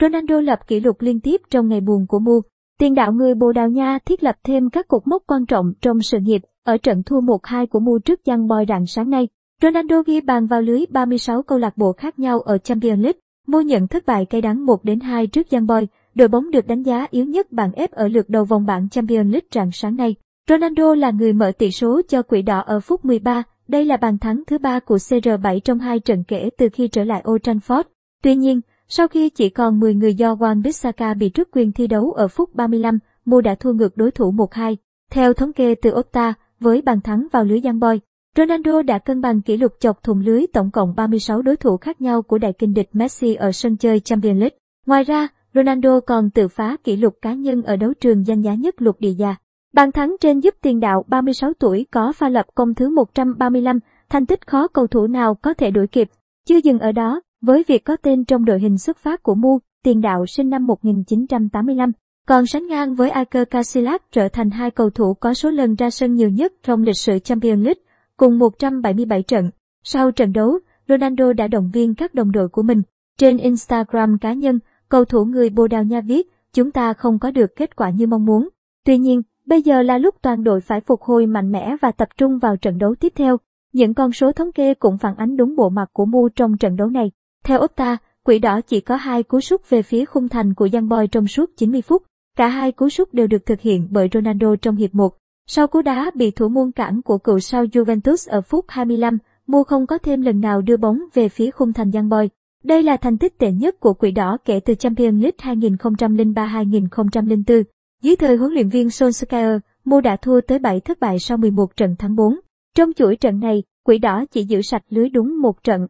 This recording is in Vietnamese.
Ronaldo lập kỷ lục liên tiếp trong ngày buồn của Mu. Tiền đạo người Bồ Đào Nha thiết lập thêm các cột mốc quan trọng trong sự nghiệp ở trận thua 1-2 của Mu trước Young Boy rạng sáng nay. Ronaldo ghi bàn vào lưới 36 câu lạc bộ khác nhau ở Champions League. Mu nhận thất bại cay đắng 1-2 trước Young Boy, đội bóng được đánh giá yếu nhất bảng F ở lượt đầu vòng bảng Champions League rạng sáng nay. Ronaldo là người mở tỷ số cho quỷ đỏ ở phút 13, đây là bàn thắng thứ ba của CR7 trong hai trận kể từ khi trở lại Old Trafford. Tuy nhiên, sau khi chỉ còn 10 người do Wan Bissaka bị truất quyền thi đấu ở phút 35, Mu đã thua ngược đối thủ 1-2. Theo thống kê từ Opta, với bàn thắng vào lưới Young Boy, Ronaldo đã cân bằng kỷ lục chọc thủng lưới tổng cộng 36 đối thủ khác nhau của đại kinh địch Messi ở sân chơi Champions League. Ngoài ra, Ronaldo còn tự phá kỷ lục cá nhân ở đấu trường danh giá nhất lục địa già. Bàn thắng trên giúp tiền đạo 36 tuổi có pha lập công thứ 135, thành tích khó cầu thủ nào có thể đuổi kịp. Chưa dừng ở đó, với việc có tên trong đội hình xuất phát của Mu, tiền đạo sinh năm 1985, còn sánh ngang với Iker Casillas trở thành hai cầu thủ có số lần ra sân nhiều nhất trong lịch sử Champions League, cùng 177 trận. Sau trận đấu, Ronaldo đã động viên các đồng đội của mình. Trên Instagram cá nhân, cầu thủ người Bồ Đào Nha viết, chúng ta không có được kết quả như mong muốn. Tuy nhiên, bây giờ là lúc toàn đội phải phục hồi mạnh mẽ và tập trung vào trận đấu tiếp theo. Những con số thống kê cũng phản ánh đúng bộ mặt của Mu trong trận đấu này. Theo Opta, quỷ đỏ chỉ có hai cú sút về phía khung thành của Young Boy trong suốt 90 phút. Cả hai cú sút đều được thực hiện bởi Ronaldo trong hiệp 1. Sau cú đá bị thủ môn cản của cựu sao Juventus ở phút 25, Mu không có thêm lần nào đưa bóng về phía khung thành Young Boy. Đây là thành tích tệ nhất của quỷ đỏ kể từ Champions League 2003-2004. Dưới thời huấn luyện viên Solskjaer, Mu đã thua tới 7 thất bại sau 11 trận thắng 4. Trong chuỗi trận này, quỷ đỏ chỉ giữ sạch lưới đúng một trận